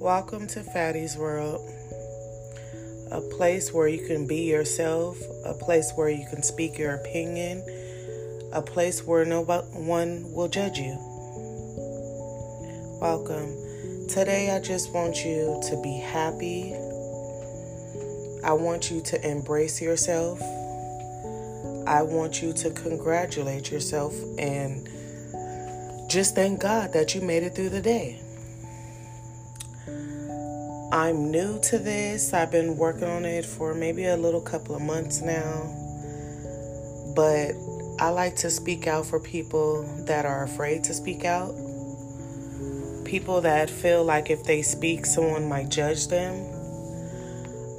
Welcome to Fatty's World, a place where you can be yourself, a place where you can speak your opinion, a place where no one will judge you. Welcome. Today, I just want you to be happy. I want you to embrace yourself. I want you to congratulate yourself and just thank God that you made it through the day. I'm new to this. I've been working on it for maybe a little couple of months now. But I like to speak out for people that are afraid to speak out. People that feel like if they speak, someone might judge them.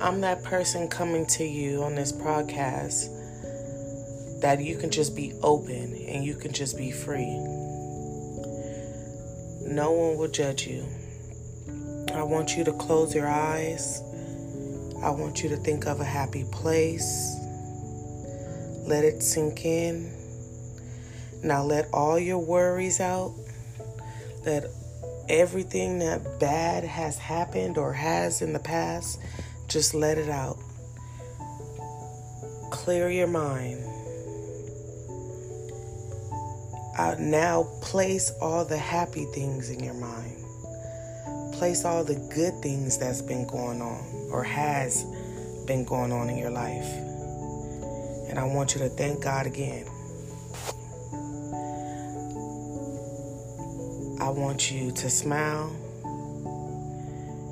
I'm that person coming to you on this podcast that you can just be open and you can just be free. No one will judge you. I want you to close your eyes. I want you to think of a happy place. Let it sink in. Now let all your worries out. Let everything that bad has happened or has in the past, just let it out. Clear your mind. Uh, now place all the happy things in your mind place all the good things that's been going on or has been going on in your life. And I want you to thank God again. I want you to smile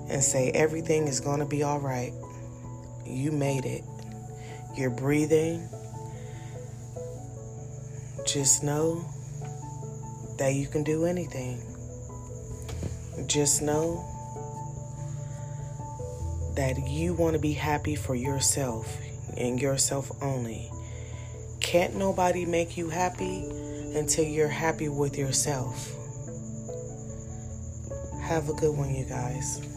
and say, everything is going to be all right. You made it. You're breathing. Just know that you can do anything. Just know that you want to be happy for yourself and yourself only. Can't nobody make you happy until you're happy with yourself. Have a good one, you guys.